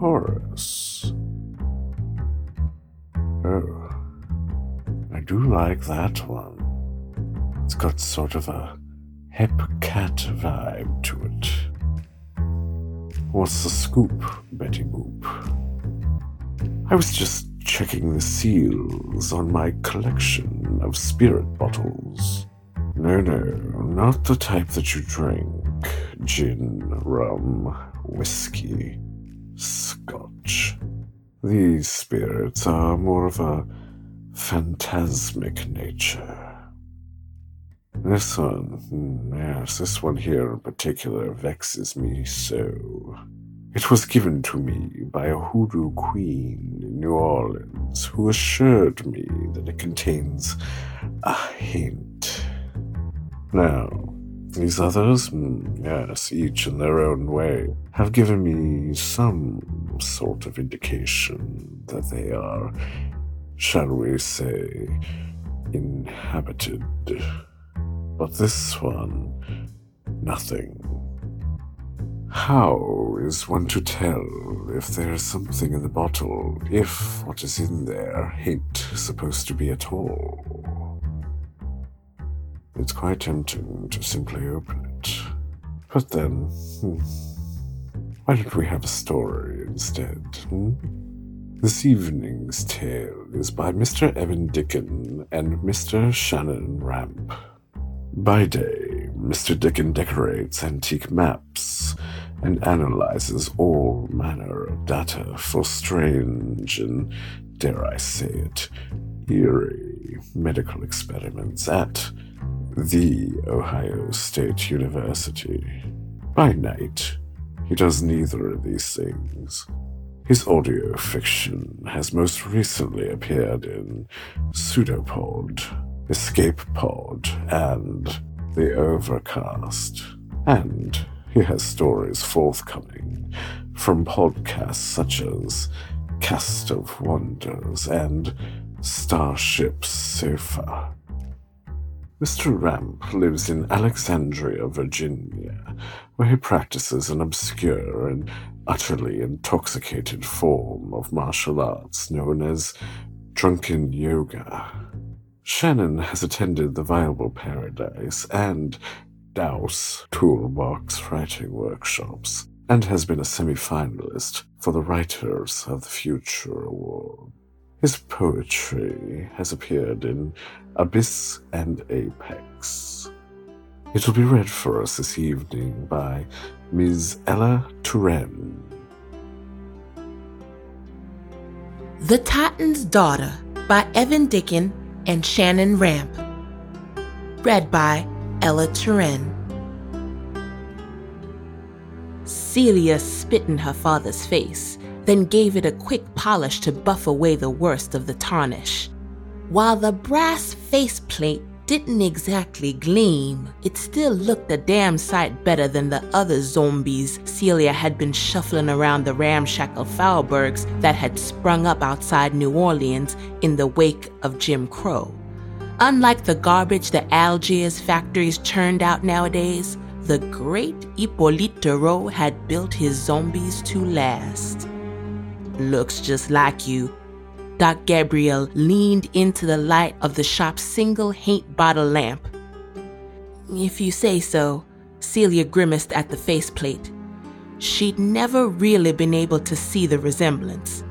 Chorus. Oh. I do like that one. It's got sort of a hep cat vibe to it. What's the scoop, Betty Boop? I was just checking the seals on my collection of spirit bottles. No, no, not the type that you drink. Gin, rum, whiskey, scotch. These spirits are more of a phantasmic nature. This one, hmm, yes, this one here in particular vexes me so. It was given to me by a hoodoo queen in New Orleans who assured me that it contains a haint. Now, these others, hmm, yes, each in their own way, have given me some sort of indication that they are, shall we say, inhabited. But this one, nothing. How is one to tell if there's something in the bottle, if what is in there ain't supposed to be at all? It's quite tempting to simply open it. But then, hmm, why don't we have a story instead? Hmm? This evening's tale is by Mr. Evan Dicken and Mr. Shannon Ramp. By day, Mr. Dicken decorates antique maps and analyzes all manner of data for strange and, dare I say it, eerie medical experiments at the Ohio State University. By night, he does neither of these things. His audio fiction has most recently appeared in Pseudopod, Escape Pod, and The Overcast. And he has stories forthcoming from podcasts such as Cast of Wonders and Starship Sofa. Mr. Ramp lives in Alexandria, Virginia, where he practices an obscure and utterly intoxicated form of martial arts known as drunken yoga. Shannon has attended the Viable Paradise and Taos Toolbox writing workshops and has been a semi finalist for the Writers of the Future Award. His poetry has appeared in Abyss and Apex. It will be read for us this evening by Ms. Ella Turen. The Titan's Daughter by Evan Dicken and Shannon Ramp. Read by Ella Turen. Celia spit in her father's face, then gave it a quick polish to buff away the worst of the tarnish. While the brass faceplate didn't exactly gleam, it still looked a damn sight better than the other zombies Celia had been shuffling around the ramshackle Faubourgs that had sprung up outside New Orleans in the wake of Jim Crow. Unlike the garbage the Algiers factories churned out nowadays, the great Hippolyte Tarot had built his zombies to last. Looks just like you, Doc Gabriel leaned into the light of the shop's single haint bottle lamp. If you say so, Celia grimaced at the faceplate. She'd never really been able to see the resemblance.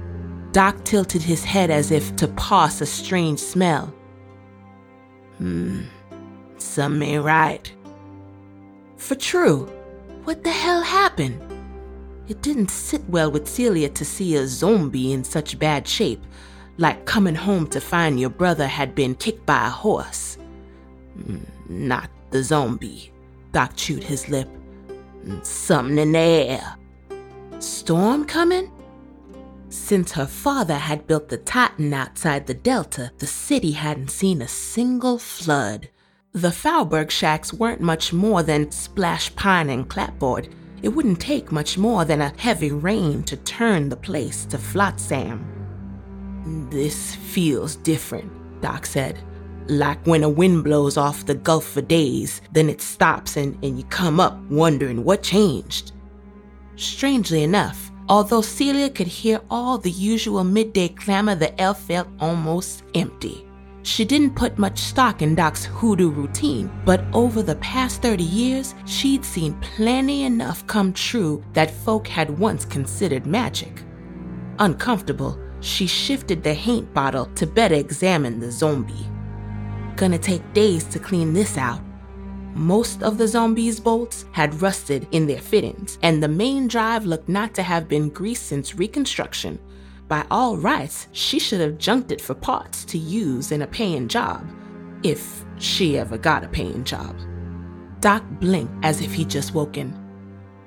Doc tilted his head as if to pass a strange smell. Hmm, some ain't right. For true, what the hell happened? It didn't sit well with Celia to see a zombie in such bad shape, like coming home to find your brother had been kicked by a horse. Mm, not the zombie. Doc chewed his lip. Mm, something in the air. Storm coming? Since her father had built the Titan outside the Delta, the city hadn't seen a single flood. The Faubourg shacks weren't much more than splash pine and clapboard. It wouldn't take much more than a heavy rain to turn the place to flotsam. This feels different, Doc said. Like when a wind blows off the Gulf for days, then it stops and, and you come up wondering what changed. Strangely enough, although Celia could hear all the usual midday clamor, the elf felt almost empty. She didn't put much stock in Doc's hoodoo routine, but over the past 30 years, she'd seen plenty enough come true that folk had once considered magic. Uncomfortable, she shifted the haint bottle to better examine the zombie. Gonna take days to clean this out. Most of the zombie's bolts had rusted in their fittings, and the main drive looked not to have been greased since Reconstruction. By all rights, she should have junked it for parts to use in a paying job, if she ever got a paying job. Doc blinked as if he'd just woken.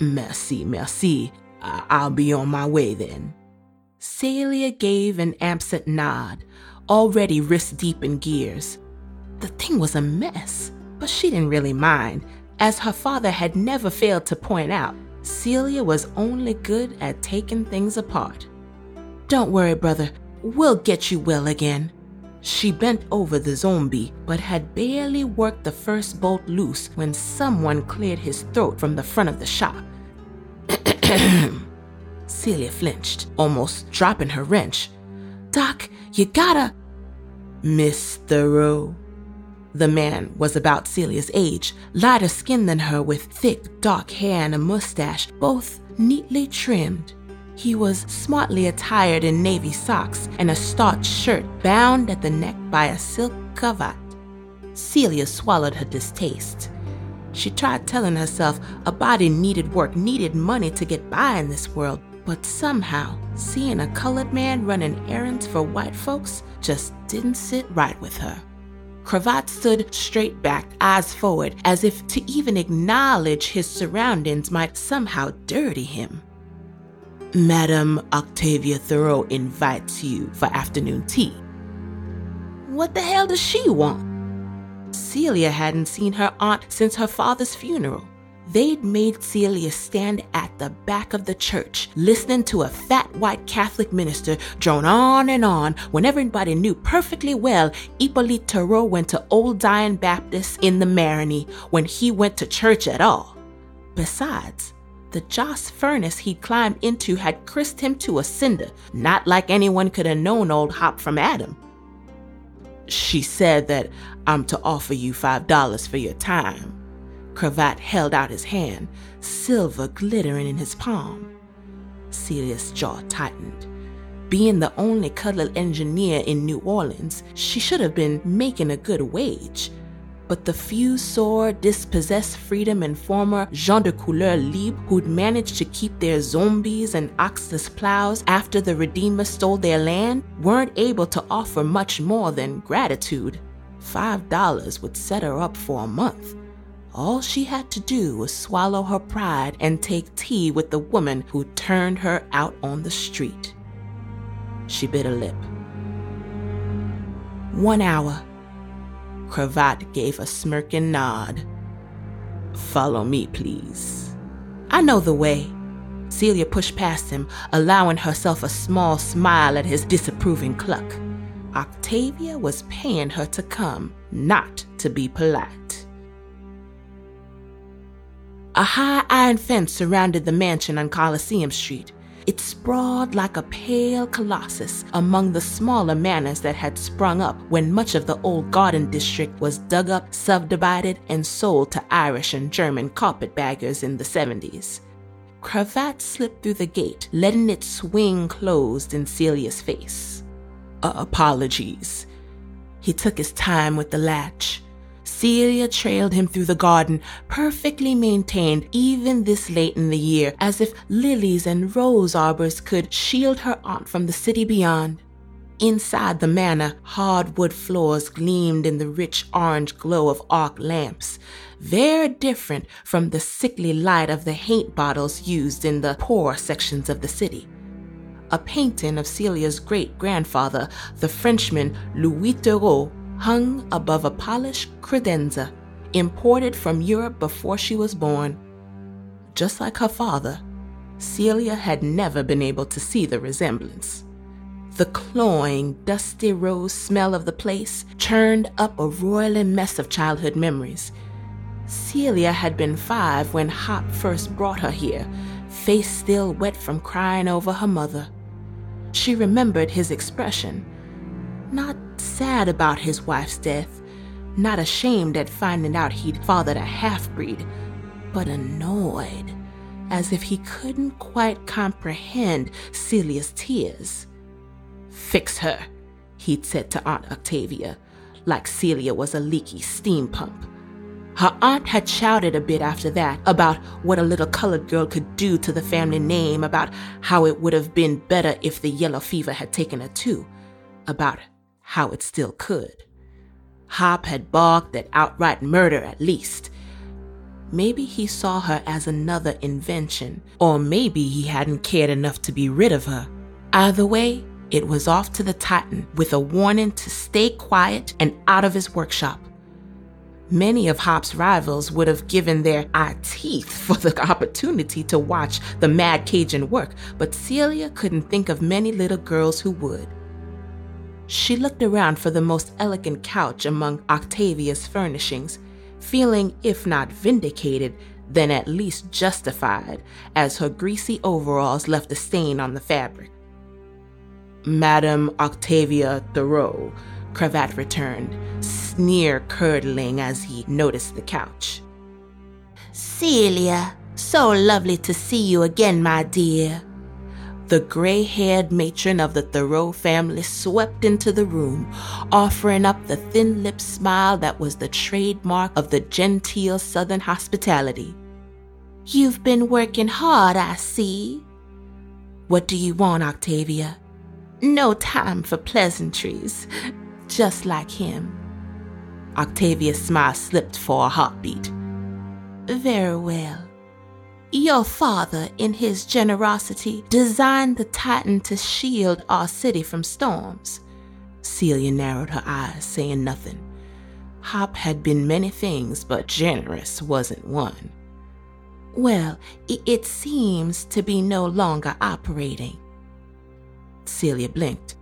Merci, merci. I'll be on my way then. Celia gave an absent nod, already wrist deep in gears. The thing was a mess, but she didn't really mind. As her father had never failed to point out, Celia was only good at taking things apart. Don't worry, brother, we'll get you well again. She bent over the zombie, but had barely worked the first bolt loose when someone cleared his throat from the front of the shop. Celia flinched, almost dropping her wrench. Doc, you gotta. Miss Thoreau. The man was about Celia's age, lighter skinned than her, with thick, dark hair and a mustache, both neatly trimmed. He was smartly attired in navy socks and a starched shirt bound at the neck by a silk cravat. Celia swallowed her distaste. She tried telling herself a body needed work, needed money to get by in this world, but somehow seeing a colored man running errands for white folks just didn't sit right with her. Cravat stood straight back, eyes forward, as if to even acknowledge his surroundings might somehow dirty him. Madame Octavia Thoreau invites you for afternoon tea. What the hell does she want? Celia hadn't seen her aunt since her father's funeral. They'd made Celia stand at the back of the church, listening to a fat white Catholic minister drone on and on when everybody knew perfectly well Hippolyte Thoreau went to Old Zion Baptist in the Marigny when he went to church at all. Besides, the Joss furnace he'd climbed into had crisped him to a cinder, not like anyone could have known old Hop from Adam. She said that I'm to offer you five dollars for your time. Cravat held out his hand, silver glittering in his palm. Celia's jaw tightened. Being the only colored engineer in New Orleans, she should have been making a good wage but the few sore, dispossessed freedom informer gens de couleur libre who'd managed to keep their zombies and oxless plows after the Redeemer stole their land weren't able to offer much more than gratitude. Five dollars would set her up for a month. All she had to do was swallow her pride and take tea with the woman who turned her out on the street. She bit a lip. One hour Cravat gave a smirking nod. Follow me, please. I know the way. Celia pushed past him, allowing herself a small smile at his disapproving cluck. Octavia was paying her to come, not to be polite. A high iron fence surrounded the mansion on Coliseum Street. It sprawled like a pale colossus among the smaller manors that had sprung up when much of the old garden district was dug up, subdivided, and sold to Irish and German carpetbaggers in the 70s. Cravat slipped through the gate, letting it swing closed in Celia's face. Uh, apologies. He took his time with the latch. Celia trailed him through the garden, perfectly maintained even this late in the year, as if lilies and rose arbors could shield her aunt from the city beyond. Inside the manor, hardwood floors gleamed in the rich orange glow of arc lamps, very different from the sickly light of the haint bottles used in the poorer sections of the city. a painting of Celia's great grandfather, the Frenchman Louis Thoreau, hung above a polished credenza imported from Europe before she was born. Just like her father, Celia had never been able to see the resemblance. The cloying, dusty rose smell of the place churned up a roiling mess of childhood memories. Celia had been five when Hop first brought her here, face still wet from crying over her mother. She remembered his expression. Not sad about his wife's death, not ashamed at finding out he'd fathered a half breed, but annoyed, as if he couldn't quite comprehend Celia's tears. Fix her, he'd said to Aunt Octavia, like Celia was a leaky steam pump. Her aunt had shouted a bit after that about what a little colored girl could do to the family name, about how it would have been better if the yellow fever had taken her too, about how it still could. Hop had balked at outright murder at least. Maybe he saw her as another invention, or maybe he hadn't cared enough to be rid of her. Either way, it was off to the Titan with a warning to stay quiet and out of his workshop. Many of Hop's rivals would have given their eye teeth for the opportunity to watch the mad Cajun work, but Celia couldn't think of many little girls who would. She looked around for the most elegant couch among Octavia's furnishings, feeling, if not vindicated, then at least justified, as her greasy overalls left a stain on the fabric. Madame Octavia Thoreau, Cravat returned, sneer curdling as he noticed the couch. Celia, so lovely to see you again, my dear. The gray haired matron of the Thoreau family swept into the room, offering up the thin lipped smile that was the trademark of the genteel Southern hospitality. You've been working hard, I see. What do you want, Octavia? No time for pleasantries, just like him. Octavia's smile slipped for a heartbeat. Very well. Your father, in his generosity, designed the Titan to shield our city from storms. Celia narrowed her eyes, saying nothing. Hop had been many things, but generous wasn't one. Well, it seems to be no longer operating. Celia blinked,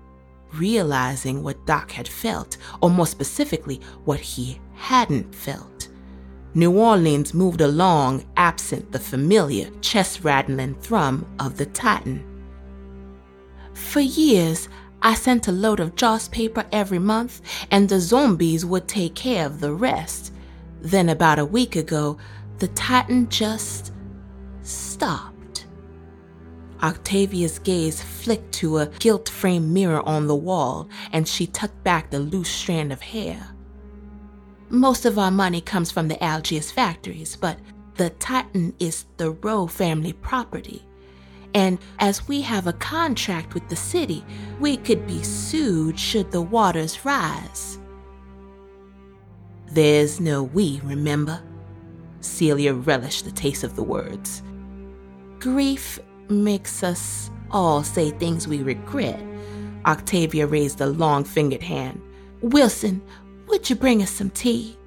realizing what Doc had felt, or more specifically, what he hadn't felt. New Orleans moved along absent the familiar chest rattling thrum of the Titan. For years, I sent a load of joss paper every month, and the zombies would take care of the rest. Then, about a week ago, the Titan just stopped. Octavia's gaze flicked to a gilt framed mirror on the wall, and she tucked back the loose strand of hair. Most of our money comes from the Algiers factories, but the Titan is the Rowe family property. And as we have a contract with the city, we could be sued should the waters rise. There's no we, remember? Celia relished the taste of the words. Grief makes us all say things we regret. Octavia raised a long fingered hand. Wilson, would you bring us some tea?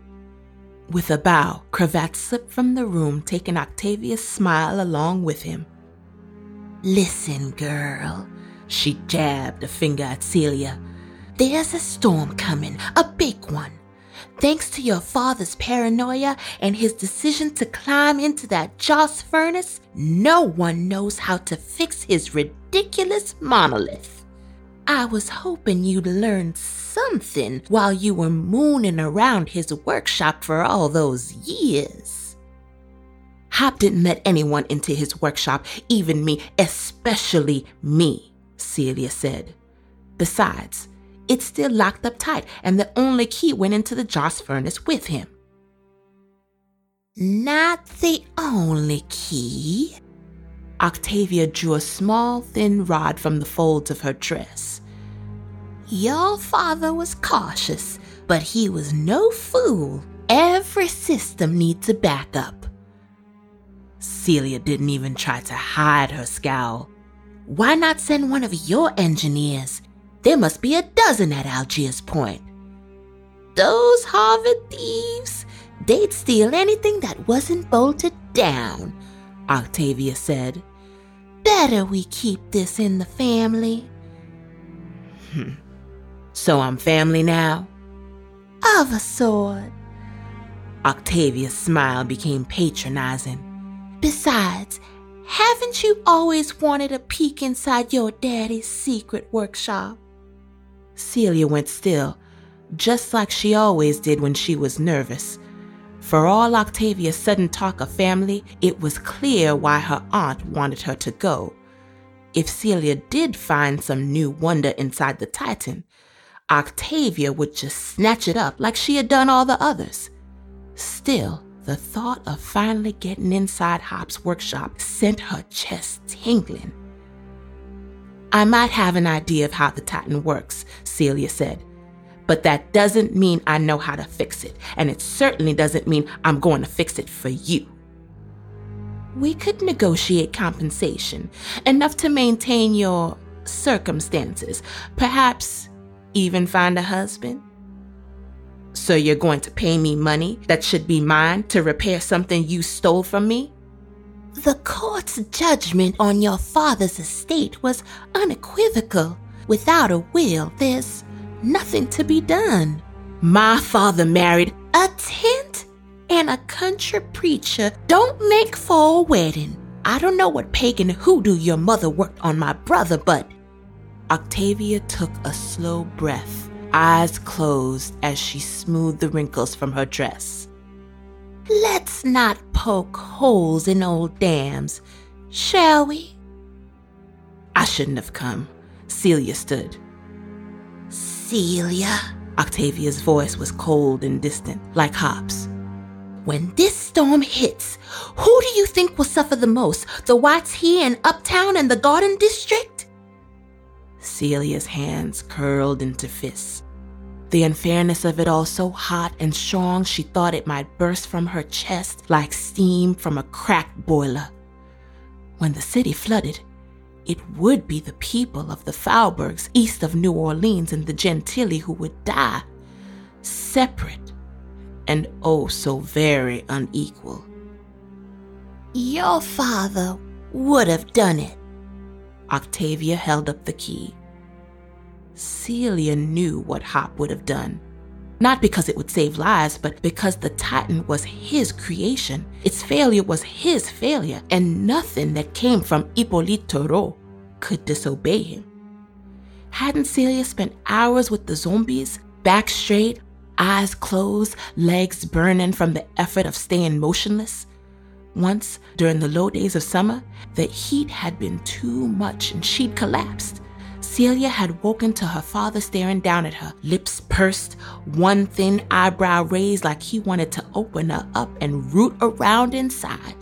With a bow, Cravat slipped from the room, taking Octavia's smile along with him. Listen, girl, she jabbed a finger at Celia. There's a storm coming, a big one. Thanks to your father's paranoia and his decision to climb into that Joss furnace, no one knows how to fix his ridiculous monolith. I was hoping you'd learn something while you were mooning around his workshop for all those years. Hop didn't let anyone into his workshop, even me, especially me, Celia said. Besides, it's still locked up tight, and the only key went into the Joss furnace with him. Not the only key. Octavia drew a small, thin rod from the folds of her dress. Your father was cautious, but he was no fool. Every system needs a backup. Celia didn't even try to hide her scowl. Why not send one of your engineers? There must be a dozen at Algiers Point. Those Harvard thieves, they'd steal anything that wasn't bolted down, Octavia said. Better we keep this in the family. Hmm. So I'm family now? Of a sort. Octavia's smile became patronizing. Besides, haven't you always wanted a peek inside your daddy's secret workshop? Celia went still, just like she always did when she was nervous. For all Octavia's sudden talk of family, it was clear why her aunt wanted her to go. If Celia did find some new wonder inside the Titan, Octavia would just snatch it up like she had done all the others. Still, the thought of finally getting inside Hop's workshop sent her chest tingling. I might have an idea of how the Titan works, Celia said, but that doesn't mean I know how to fix it, and it certainly doesn't mean I'm going to fix it for you. We could negotiate compensation, enough to maintain your circumstances, perhaps even find a husband. So you're going to pay me money that should be mine to repair something you stole from me? The court's judgment on your father's estate was unequivocal. Without a will, there's nothing to be done. My father married a tent and a country preacher don't make for a wedding. I don't know what pagan hoodoo your mother worked on my brother, but. Octavia took a slow breath, eyes closed as she smoothed the wrinkles from her dress. Let's not poke holes in old dams, shall we? I shouldn't have come. Celia stood. Celia? Octavia's voice was cold and distant, like Hop's. When this storm hits, who do you think will suffer the most? The whites here in Uptown and the Garden District? Celia's hands curled into fists. The unfairness of it all so hot and strong she thought it might burst from her chest like steam from a cracked boiler. When the city flooded, it would be the people of the Faubourgs east of New Orleans and the Gentilly who would die, separate and oh so very unequal. Your father would have done it. Octavia held up the key. Celia knew what Hop would have done. Not because it would save lives, but because the Titan was his creation. Its failure was his failure, and nothing that came from Hippolyte Tarot could disobey him. Hadn't Celia spent hours with the zombies, back straight, eyes closed, legs burning from the effort of staying motionless. Once, during the low days of summer, the heat had been too much and she'd collapsed. Celia had woken to her father staring down at her, lips pursed, one thin eyebrow raised like he wanted to open her up and root around inside.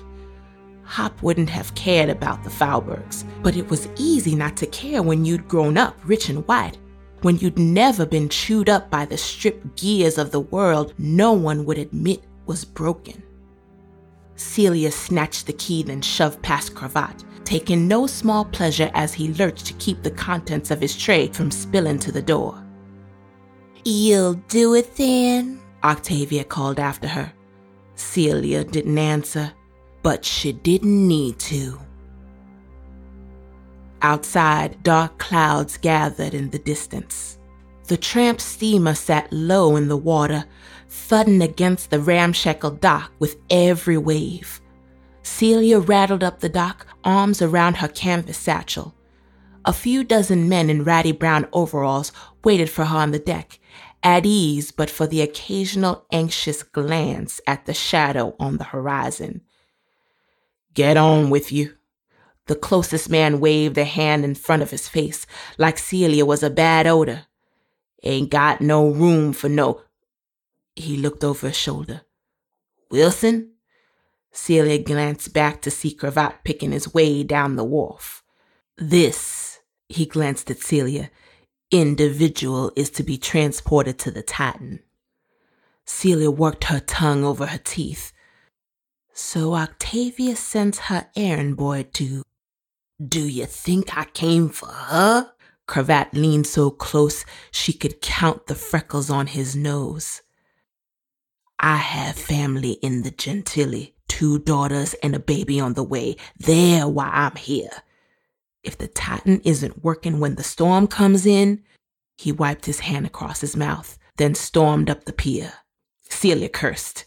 Hop wouldn't have cared about the Faubourgs, but it was easy not to care when you'd grown up rich and white when you'd never been chewed up by the stripped gears of the world no one would admit was broken. Celia snatched the key, then shoved past Cravat, taking no small pleasure as he lurched to keep the contents of his tray from spilling to the door. You'll do it then? Octavia called after her. Celia didn't answer, but she didn't need to. Outside, dark clouds gathered in the distance. The tramp steamer sat low in the water, thudding against the ramshackle dock with every wave. Celia rattled up the dock, arms around her canvas satchel. A few dozen men in ratty brown overalls waited for her on the deck, at ease but for the occasional anxious glance at the shadow on the horizon. Get on with you, the closest man waved a hand in front of his face, like Celia was a bad odor. Ain't got no room for no. He looked over his shoulder. Wilson? Celia glanced back to see Cravat picking his way down the wharf. This, he glanced at Celia, individual is to be transported to the Titan. Celia worked her tongue over her teeth. So Octavia sends her errand boy to Do you think I came for her? Cravat leaned so close she could count the freckles on his nose. I have family in the Gentilly, two daughters and a baby on the way. They're why I'm here. If the Titan isn't working when the storm comes in, he wiped his hand across his mouth, then stormed up the pier. Celia cursed.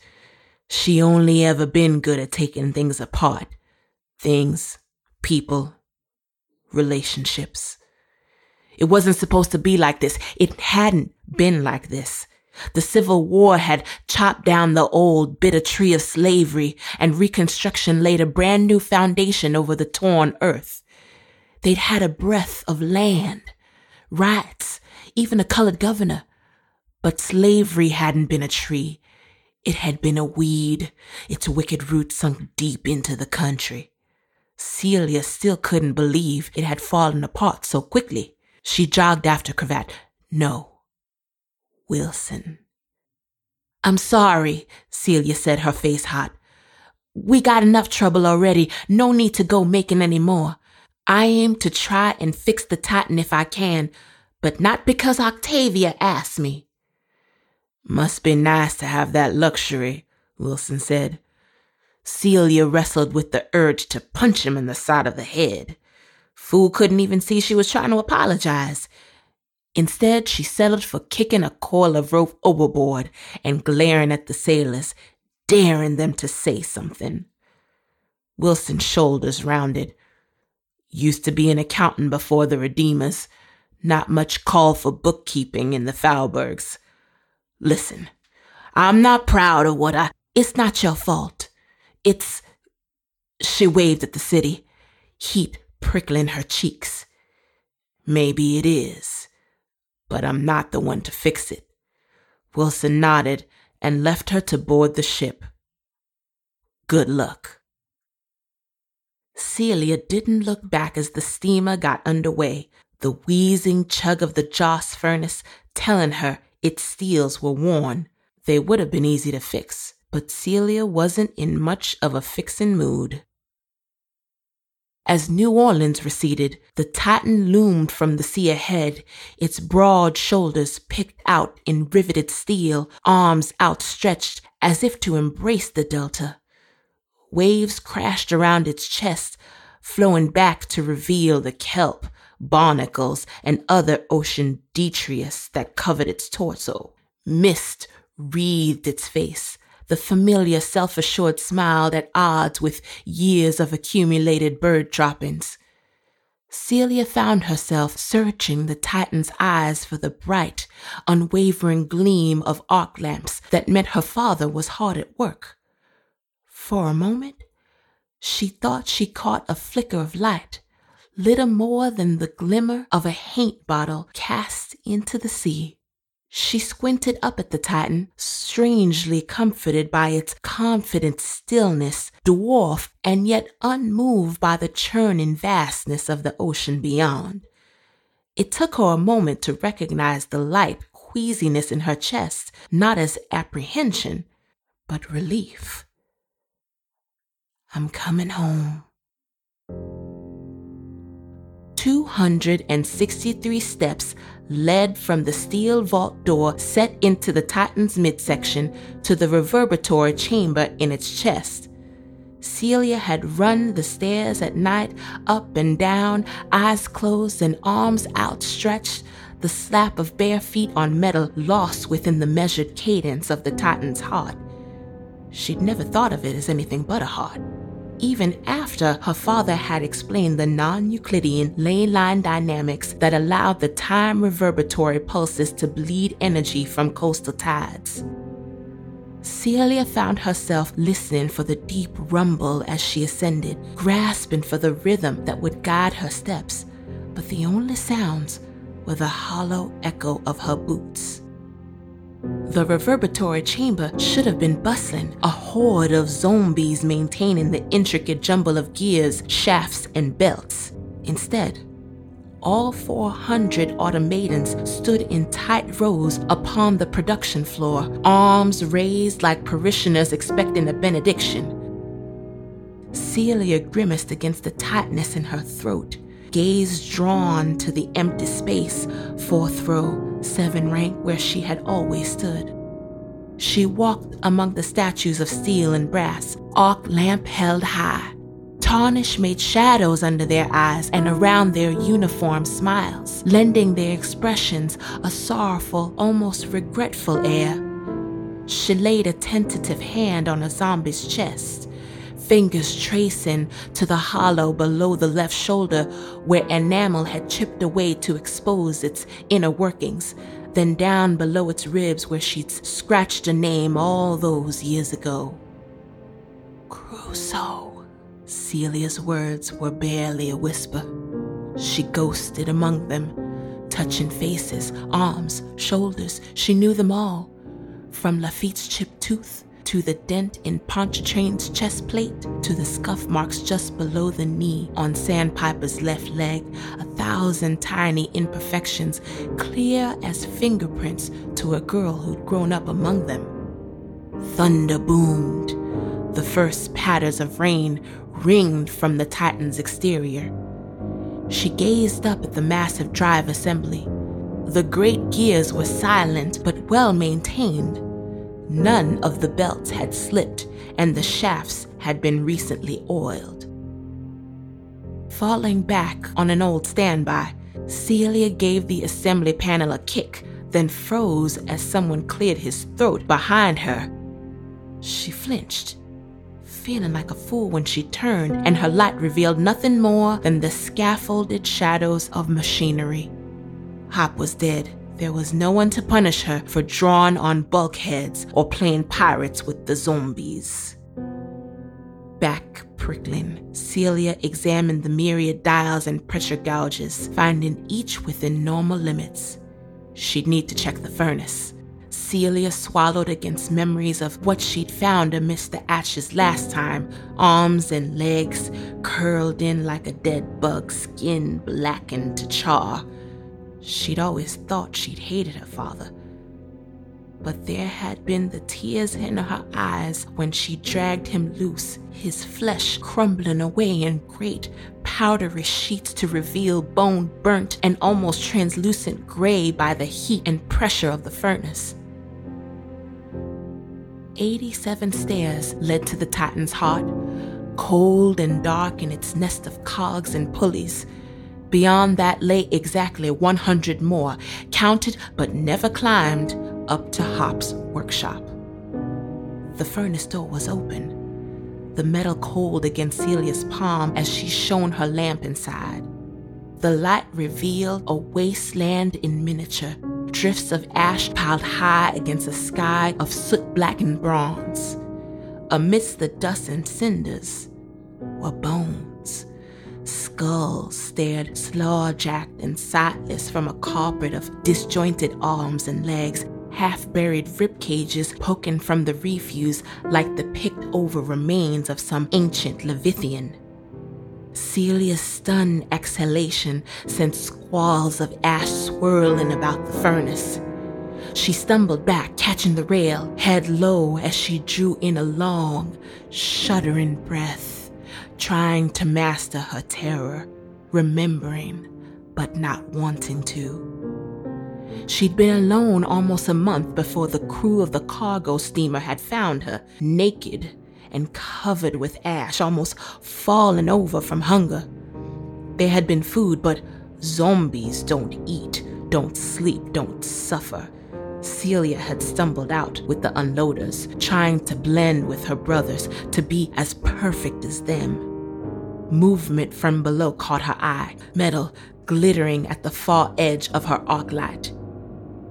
She only ever been good at taking things apart. Things, people, relationships. It wasn't supposed to be like this. It hadn't been like this. The Civil War had chopped down the old, bitter tree of slavery, and Reconstruction laid a brand new foundation over the torn earth. They'd had a breath of land, rights, even a colored governor. But slavery hadn't been a tree. It had been a weed, its wicked roots sunk deep into the country. Celia still couldn't believe it had fallen apart so quickly. She jogged after Cravat. No. Wilson. I'm sorry, Celia said, her face hot. We got enough trouble already. No need to go making any more. I aim to try and fix the Titan if I can, but not because Octavia asked me. Must be nice to have that luxury, Wilson said. Celia wrestled with the urge to punch him in the side of the head. Fool couldn't even see she was trying to apologize. Instead, she settled for kicking a coil of rope overboard and glaring at the sailors, daring them to say something. Wilson's shoulders rounded. Used to be an accountant before the Redeemers. Not much call for bookkeeping in the Faubourgs. Listen, I'm not proud of what I. It's not your fault. It's. She waved at the city, heat prickling her cheeks. Maybe it is, but I'm not the one to fix it. Wilson nodded and left her to board the ship. Good luck. Celia didn't look back as the steamer got underway, the wheezing chug of the Joss furnace telling her its steels were worn. They would have been easy to fix, but Celia wasn't in much of a fixin' mood. As New Orleans receded, the Titan loomed from the sea ahead, its broad shoulders picked out in riveted steel, arms outstretched as if to embrace the delta. Waves crashed around its chest, flowing back to reveal the kelp, barnacles, and other ocean detritus that covered its torso. Mist wreathed its face, the familiar self assured smile at odds with years of accumulated bird droppings. Celia found herself searching the Titan's eyes for the bright, unwavering gleam of arc lamps that meant her father was hard at work. For a moment, she thought she caught a flicker of light, little more than the glimmer of a haint bottle cast into the sea. She squinted up at the Titan, strangely comforted by its confident stillness, dwarfed and yet unmoved by the churning vastness of the ocean beyond. It took her a moment to recognize the light queasiness in her chest, not as apprehension, but relief. I'm coming home. 263 steps led from the steel vault door set into the Titan's midsection to the reverberatory chamber in its chest. Celia had run the stairs at night, up and down, eyes closed and arms outstretched, the slap of bare feet on metal lost within the measured cadence of the Titan's heart. She'd never thought of it as anything but a heart even after her father had explained the non Euclidean ley line dynamics that allowed the time reverberatory pulses to bleed energy from coastal tides. Celia found herself listening for the deep rumble as she ascended, grasping for the rhythm that would guide her steps, but the only sounds were the hollow echo of her boots. The reverberatory chamber should have been bustling, a horde of zombies maintaining the intricate jumble of gears, shafts, and belts. Instead, all 400 automatons stood in tight rows upon the production floor, arms raised like parishioners expecting a benediction. Celia grimaced against the tightness in her throat, gaze drawn to the empty space, fourth row, seven rank, where she had always stood. She walked among the statues of steel and brass, arc lamp held high. Tarnish made shadows under their eyes and around their uniform smiles, lending their expressions a sorrowful, almost regretful air. She laid a tentative hand on a zombie's chest, fingers tracing to the hollow below the left shoulder where enamel had chipped away to expose its inner workings, then down below its ribs where she'd scratched a name all those years ago. Crusoe. Celia's words were barely a whisper. She ghosted among them, touching faces, arms, shoulders. She knew them all. From Lafitte's chipped tooth to the dent in Pontchartrain's chest plate, to the scuff marks just below the knee on Sandpiper's left leg, a thousand tiny imperfections, clear as fingerprints to a girl who'd grown up among them. Thunder boomed. The first patters of rain ringed from the Titan's exterior. She gazed up at the massive drive assembly. The great gears were silent but well maintained. None of the belts had slipped, and the shafts had been recently oiled. Falling back on an old standby, Celia gave the assembly panel a kick, then froze as someone cleared his throat behind her. She flinched, feeling like a fool when she turned, and her light revealed nothing more than the scaffolded shadows of machinery. Hop was dead. There was no one to punish her for drawing on bulkheads or playing pirates with the zombies. Back prickling, Celia examined the myriad dials and pressure gauges, finding each within normal limits. She'd need to check the furnace. Celia swallowed against memories of what she'd found amidst the ashes last time arms and legs curled in like a dead bug, skin blackened to char. She'd always thought she'd hated her father. But there had been the tears in her eyes when she dragged him loose, his flesh crumbling away in great powdery sheets to reveal bone burnt and almost translucent gray by the heat and pressure of the furnace. 87 stairs led to the Titan's heart, cold and dark in its nest of cogs and pulleys. Beyond that lay exactly 100 more, counted but never climbed, up to Hop's workshop. The furnace door was open, the metal cold against Celia's palm as she shone her lamp inside. The light revealed a wasteland in miniature, drifts of ash piled high against a sky of soot blackened bronze. Amidst the dust and cinders were bones skulls stared slaw jacked and sightless from a carpet of disjointed arms and legs, half buried rib cages poking from the refuse like the picked over remains of some ancient leviathan. Celia's stunned exhalation sent squalls of ash swirling about the furnace. She stumbled back, catching the rail, head low as she drew in a long, shuddering breath trying to master her terror, remembering, but not wanting to. She'd been alone almost a month before the crew of the cargo steamer had found her, naked and covered with ash, almost fallen over from hunger. There had been food, but zombies don't eat, don't sleep, don't suffer. Celia had stumbled out with the unloaders, trying to blend with her brothers to be as perfect as them. Movement from below caught her eye, metal glittering at the far edge of her arc light.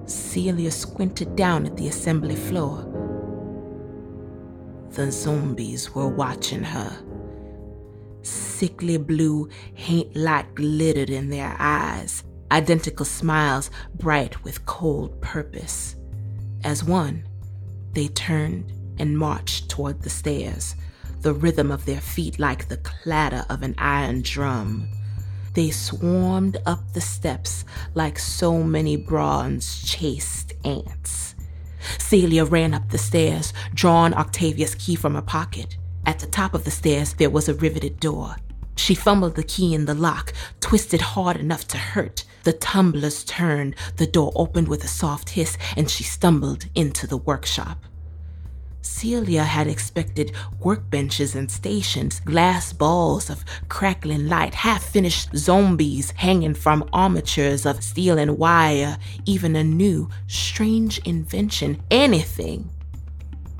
Celia squinted down at the assembly floor. The zombies were watching her. Sickly blue haint light glittered in their eyes, identical smiles bright with cold purpose. As one, they turned and marched toward the stairs, the rhythm of their feet like the clatter of an iron drum. They swarmed up the steps like so many bronze chased ants. Celia ran up the stairs, drawing Octavia's key from her pocket. At the top of the stairs, there was a riveted door. She fumbled the key in the lock, twisted hard enough to hurt. The tumblers turned, the door opened with a soft hiss, and she stumbled into the workshop. Celia had expected workbenches and stations, glass balls of crackling light, half finished zombies hanging from armatures of steel and wire, even a new, strange invention, anything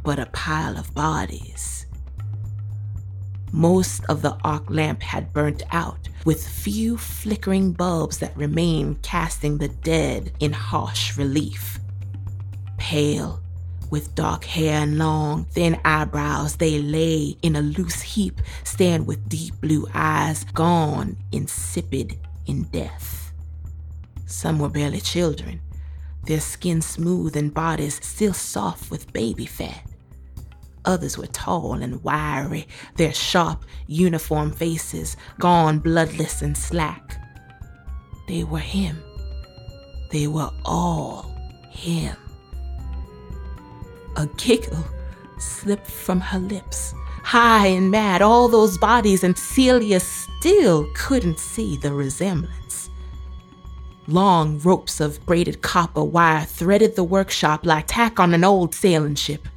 but a pile of bodies. Most of the arc lamp had burnt out, with few flickering bulbs that remained casting the dead in harsh relief. Pale, with dark hair and long, thin eyebrows, they lay in a loose heap, staring with deep blue eyes, gone, insipid in death. Some were barely children, their skin smooth and bodies still soft with baby fat. Others were tall and wiry, their sharp, uniform faces gone bloodless and slack. They were him. They were all him. A giggle slipped from her lips. High and mad, all those bodies, and Celia still couldn't see the resemblance. Long ropes of braided copper wire threaded the workshop like tack on an old sailing ship.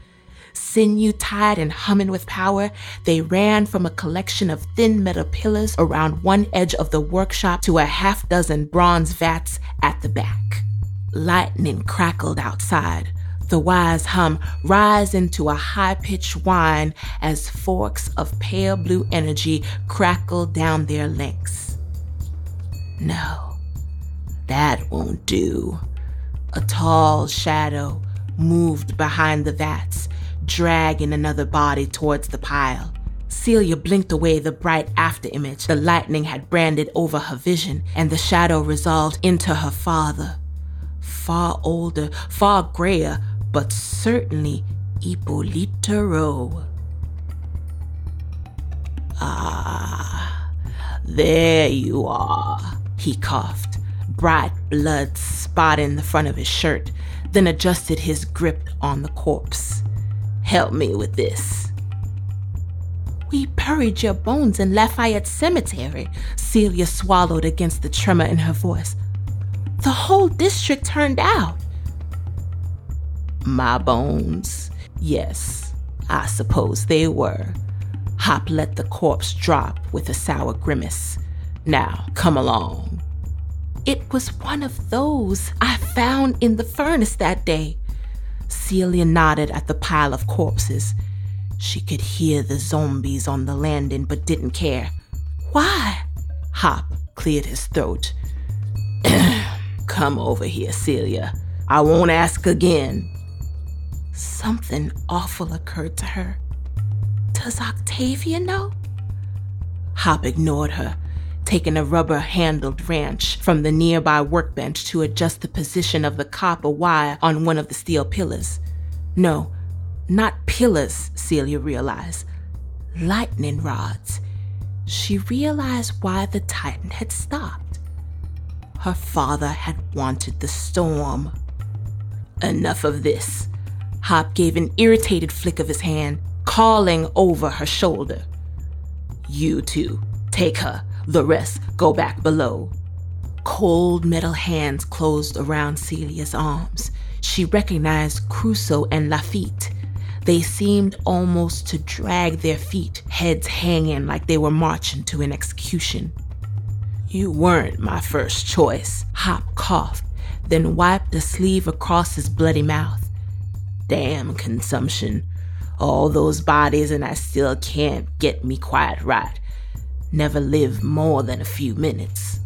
Sinew tied and humming with power, they ran from a collection of thin metal pillars around one edge of the workshop to a half dozen bronze vats at the back. Lightning crackled outside. The wise hum rise into a high pitched whine as forks of pale blue energy crackle down their lengths. No, that won't do. A tall shadow moved behind the vats, dragging another body towards the pile. Celia blinked away the bright afterimage the lightning had branded over her vision, and the shadow resolved into her father. Far older, far grayer, but certainly Ippolito Ah, there you are, he coughed, bright blood spotting the front of his shirt, then adjusted his grip on the corpse. Help me with this. We buried your bones in Lafayette Cemetery, Celia swallowed against the tremor in her voice. The whole district turned out. My bones? Yes, I suppose they were. Hop let the corpse drop with a sour grimace. Now, come along. It was one of those I found in the furnace that day. Celia nodded at the pile of corpses. She could hear the zombies on the landing but didn't care. Why? Hop cleared his throat. Come over here, Celia. I won't ask again. Something awful occurred to her. Does Octavia know? Hop ignored her, taking a rubber handled wrench from the nearby workbench to adjust the position of the copper wire on one of the steel pillars. No, not pillars, Celia realized. Lightning rods. She realized why the Titan had stopped. Her father had wanted the storm. Enough of this. Hop gave an irritated flick of his hand, calling over her shoulder. You two, take her. The rest go back below. Cold metal hands closed around Celia's arms. She recognized Crusoe and Lafitte. They seemed almost to drag their feet, heads hanging like they were marching to an execution. You weren't my first choice, Hop coughed, then wiped a sleeve across his bloody mouth. Damn consumption. All those bodies, and I still can't get me quiet right. Never live more than a few minutes.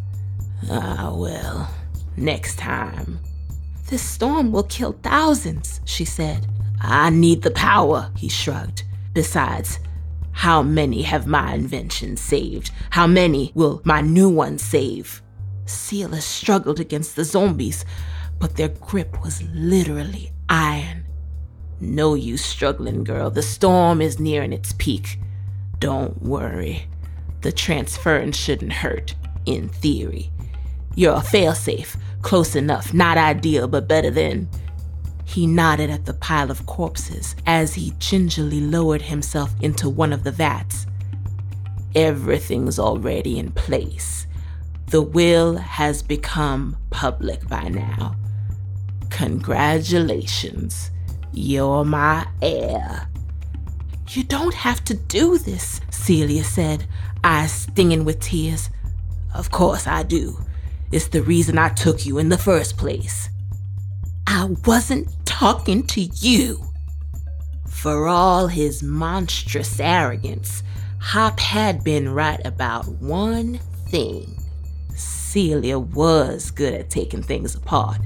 Ah, well, next time. This storm will kill thousands, she said. I need the power, he shrugged. Besides, how many have my inventions saved? How many will my new one save? Celia struggled against the zombies, but their grip was literally iron. No use struggling, girl. The storm is nearing its peak. Don't worry. The transference shouldn't hurt, in theory. You're a failsafe, close enough, not ideal, but better than. He nodded at the pile of corpses as he gingerly lowered himself into one of the vats. Everything's already in place. The will has become public by now. Congratulations. You're my heir. You don't have to do this, Celia said, eyes stinging with tears. Of course I do. It's the reason I took you in the first place. I wasn't talking to you. For all his monstrous arrogance, Hop had been right about one thing. Celia was good at taking things apart.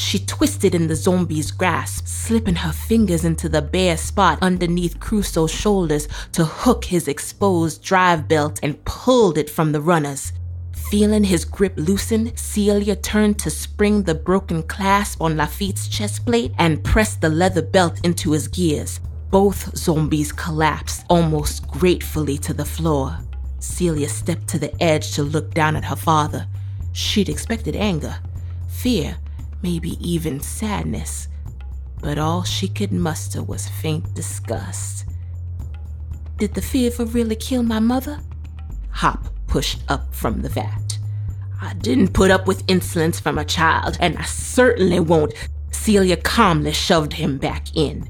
She twisted in the zombie's grasp, slipping her fingers into the bare spot underneath Crusoe's shoulders to hook his exposed drive belt and pulled it from the runners. Feeling his grip loosen, Celia turned to spring the broken clasp on Lafitte's chest plate and pressed the leather belt into his gears. Both zombies collapsed almost gratefully to the floor. Celia stepped to the edge to look down at her father. She'd expected anger, fear, maybe even sadness, but all she could muster was faint disgust. Did the fever really kill my mother? Hop pushed up from the vat. I didn't put up with insolence from a child, and I certainly won't. Celia calmly shoved him back in.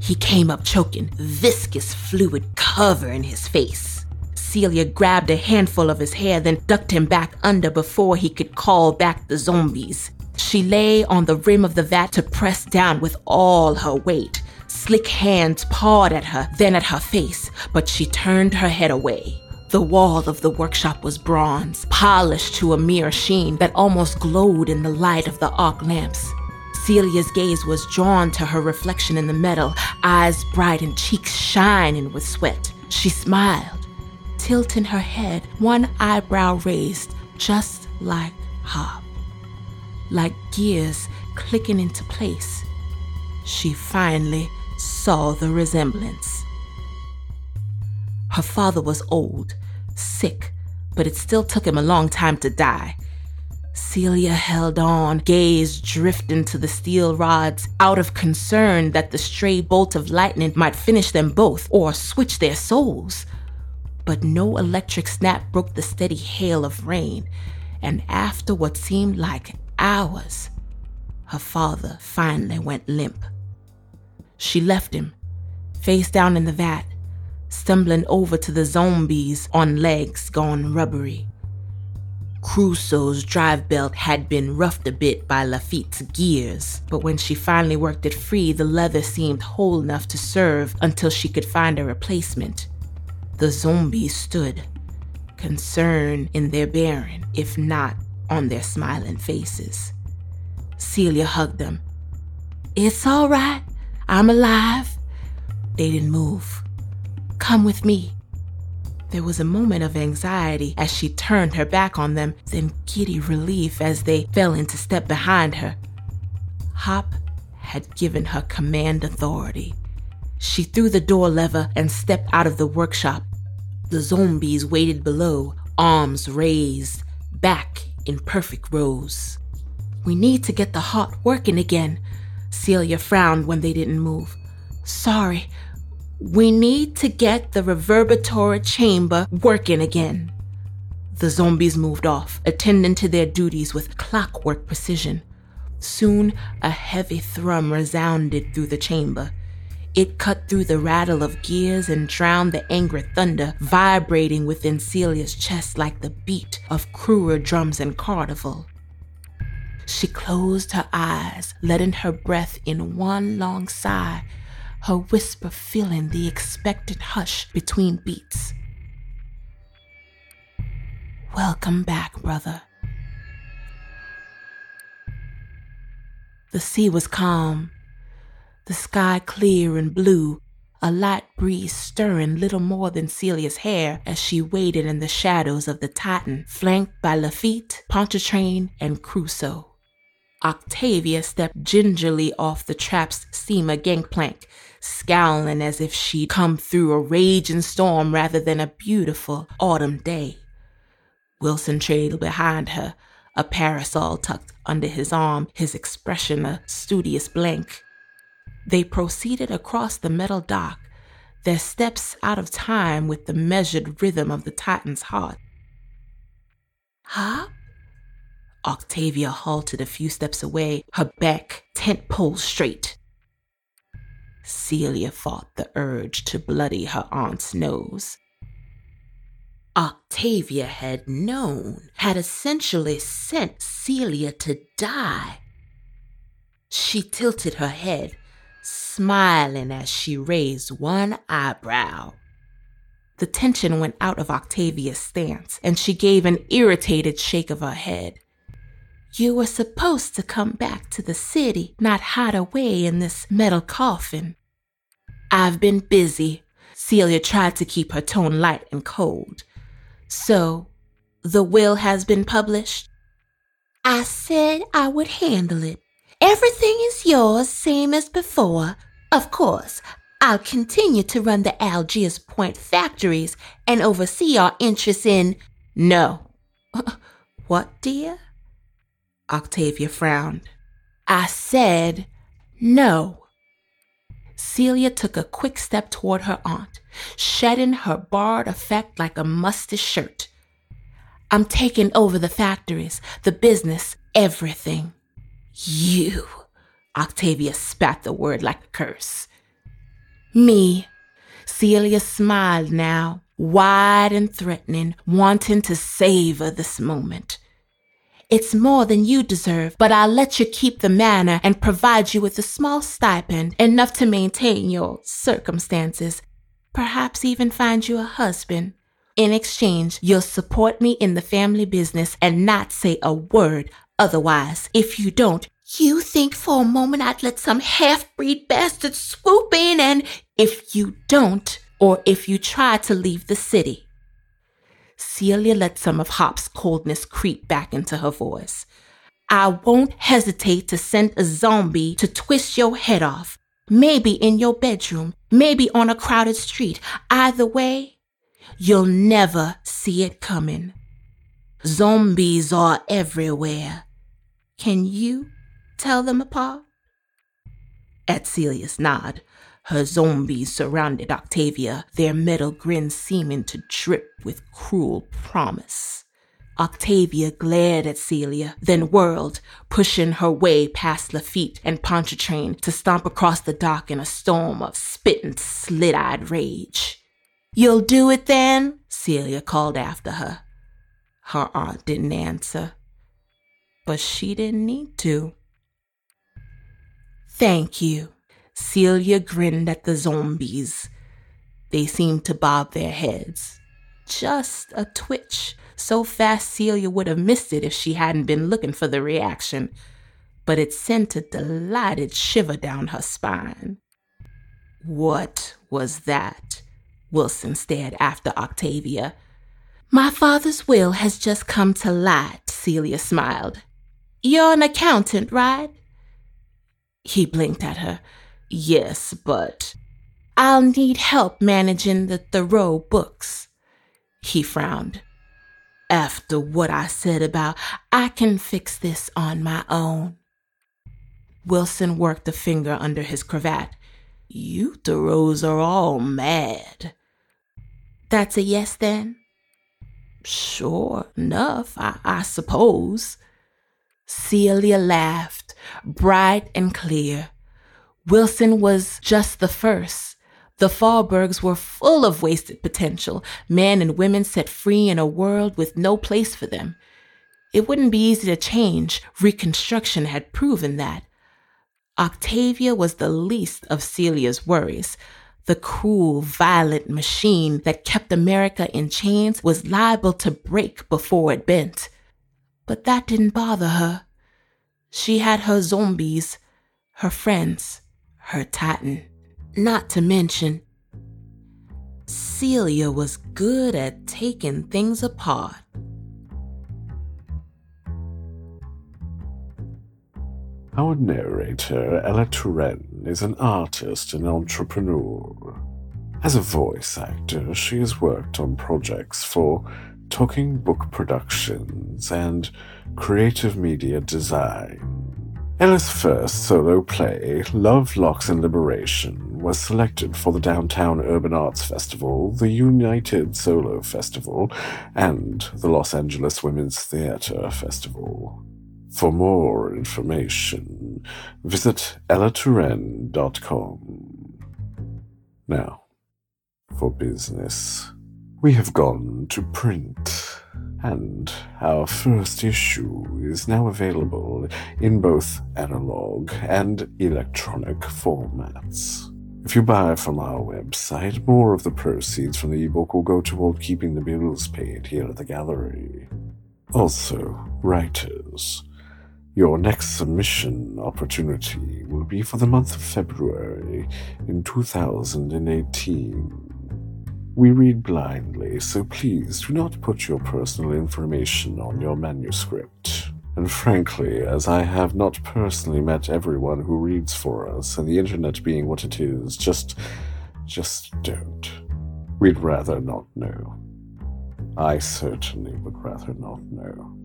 He came up choking, viscous fluid covering his face. Celia grabbed a handful of his hair, then ducked him back under before he could call back the zombies. She lay on the rim of the vat to press down with all her weight. Slick hands pawed at her, then at her face, but she turned her head away. The wall of the workshop was bronze, polished to a mere sheen that almost glowed in the light of the arc lamps. Celia's gaze was drawn to her reflection in the metal, eyes bright and cheeks shining with sweat. She smiled, tilting her head, one eyebrow raised, just like Hop. Like gears clicking into place, she finally saw the resemblance. Her father was old, sick, but it still took him a long time to die. Celia held on, gaze drifting to the steel rods, out of concern that the stray bolt of lightning might finish them both or switch their souls. But no electric snap broke the steady hail of rain, and after what seemed like hours, her father finally went limp. She left him, face down in the vat, stumbling over to the zombies on legs gone rubbery. Crusoe's drive belt had been roughed a bit by Lafitte's gears, but when she finally worked it free, the leather seemed whole enough to serve until she could find a replacement. The zombies stood, concern in their bearing, if not on their smiling faces. Celia hugged them. It's all right. I'm alive. They didn't move. Come with me. There was a moment of anxiety as she turned her back on them, then giddy relief as they fell into step behind her. Hop had given her command authority. She threw the door lever and stepped out of the workshop. The zombies waited below, arms raised, back in perfect rows. We need to get the heart working again. Celia frowned when they didn't move. Sorry, we need to get the reverberatory chamber working again. The zombies moved off, attending to their duties with clockwork precision. Soon, a heavy thrum resounded through the chamber. It cut through the rattle of gears and drowned the angry thunder vibrating within Celia's chest like the beat of cruel drums in carnival. She closed her eyes, letting her breath in one long sigh her whisper filling the expected hush between beats. Welcome back, brother. The sea was calm, the sky clear and blue, a light breeze stirring little more than Celia's hair as she waited in the shadows of the Titan, flanked by Lafitte, Pontchartrain, and Crusoe. Octavia stepped gingerly off the trap's steamer gangplank, scowling as if she'd come through a raging storm rather than a beautiful autumn day. Wilson trailed behind her, a parasol tucked under his arm, his expression a studious blank. They proceeded across the metal dock, their steps out of time with the measured rhythm of the Titan's heart. Huh? Octavia halted a few steps away, her back tent pole straight. Celia fought the urge to bloody her aunt's nose. Octavia had known, had essentially sent Celia to die. She tilted her head, smiling as she raised one eyebrow. The tension went out of Octavia's stance, and she gave an irritated shake of her head. You were supposed to come back to the city, not hide away in this metal coffin. I've been busy. Celia tried to keep her tone light and cold. So, the will has been published? I said I would handle it. Everything is yours, same as before. Of course, I'll continue to run the Algiers Point factories and oversee our interests in. No. what, dear? Octavia frowned. I said no. Celia took a quick step toward her aunt, shedding her barred effect like a musty shirt. I'm taking over the factories, the business, everything. You. Octavia spat the word like a curse. Me. Celia smiled now, wide and threatening, wanting to savor this moment. It's more than you deserve, but I'll let you keep the manor and provide you with a small stipend, enough to maintain your circumstances. Perhaps even find you a husband. In exchange, you'll support me in the family business and not say a word otherwise. If you don't, you think for a moment I'd let some half breed bastard swoop in and. If you don't, or if you try to leave the city, Celia let some of Hop's coldness creep back into her voice. I won't hesitate to send a zombie to twist your head off. Maybe in your bedroom, maybe on a crowded street. Either way, you'll never see it coming. Zombies are everywhere. Can you tell them apart? At Celia's nod, her zombies surrounded Octavia, their metal grins seeming to drip with cruel promise. Octavia glared at Celia, then whirled, pushing her way past Lafitte and Pontchartrain to stomp across the dock in a storm of spitting, slit-eyed rage. You'll do it then? Celia called after her. Her aunt didn't answer, but she didn't need to. Thank you, Celia grinned at the zombies. They seemed to bob their heads. Just a twitch, so fast Celia would have missed it if she hadn't been looking for the reaction, but it sent a delighted shiver down her spine. What was that? Wilson stared after Octavia. My father's will has just come to light, Celia smiled. You're an accountant, right? He blinked at her. Yes, but I'll need help managing the Thoreau books. He frowned. After what I said about I can fix this on my own. Wilson worked a finger under his cravat. You Thoreaus are all mad. That's a yes then? Sure enough, I, I suppose. Celia laughed, bright and clear. Wilson was just the first. The Faubourgs were full of wasted potential, men and women set free in a world with no place for them. It wouldn't be easy to change. Reconstruction had proven that. Octavia was the least of Celia's worries. The cruel, violent machine that kept America in chains was liable to break before it bent. But that didn't bother her. She had her zombies, her friends her Titan. Not to mention, Celia was good at taking things apart. Our narrator, Ella Turenne, is an artist and entrepreneur. As a voice actor, she has worked on projects for Talking Book Productions and Creative Media Design. Ella's first solo play, Love, Locks, and Liberation, was selected for the Downtown Urban Arts Festival, the United Solo Festival, and the Los Angeles Women's Theater Festival. For more information, visit ellaturenne.com. Now, for business. We have gone to print and our first issue is now available in both analog and electronic formats. If you buy from our website, more of the proceeds from the ebook will go toward keeping the bills paid here at the gallery. Also, writers, your next submission opportunity will be for the month of February in 2018. We read blindly, so please do not put your personal information on your manuscript. And frankly, as I have not personally met everyone who reads for us, and the internet being what it is, just. just don't. We'd rather not know. I certainly would rather not know.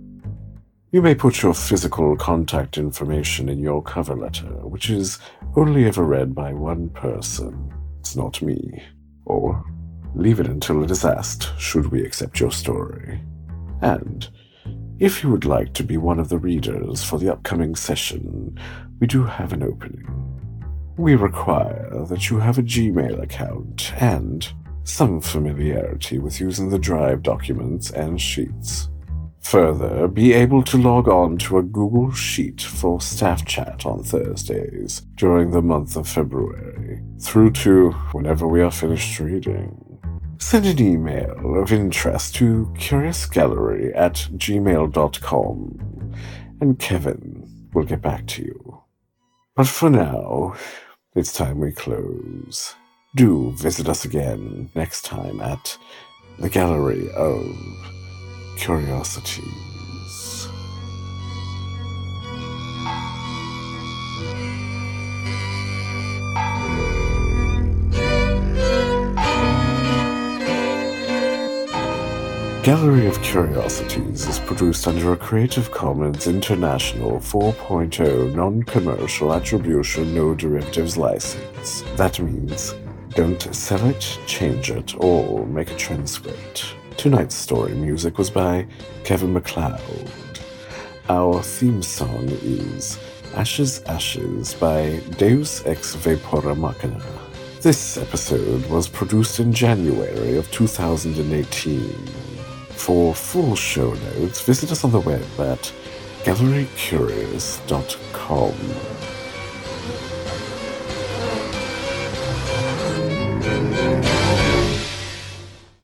You may put your physical contact information in your cover letter, which is only ever read by one person. It's not me. Or Leave it until it is asked, should we accept your story. And if you would like to be one of the readers for the upcoming session, we do have an opening. We require that you have a Gmail account and some familiarity with using the Drive documents and sheets. Further, be able to log on to a Google Sheet for staff chat on Thursdays during the month of February, through to whenever we are finished reading send an email of interest to curiousgallery at gmail.com and Kevin will get back to you. But for now, it's time we close. Do visit us again next time at the Gallery of Curiosities. Gallery of Curiosities is produced under a Creative Commons International 4.0 non-commercial attribution no derivatives license. That means don't sell it, change it, or make a transcript. Tonight's story music was by Kevin MacLeod. Our theme song is Ashes Ashes by Deus Ex Vapora Machina. This episode was produced in January of 2018. For full show notes, visit us on the web at gallerycurious.com.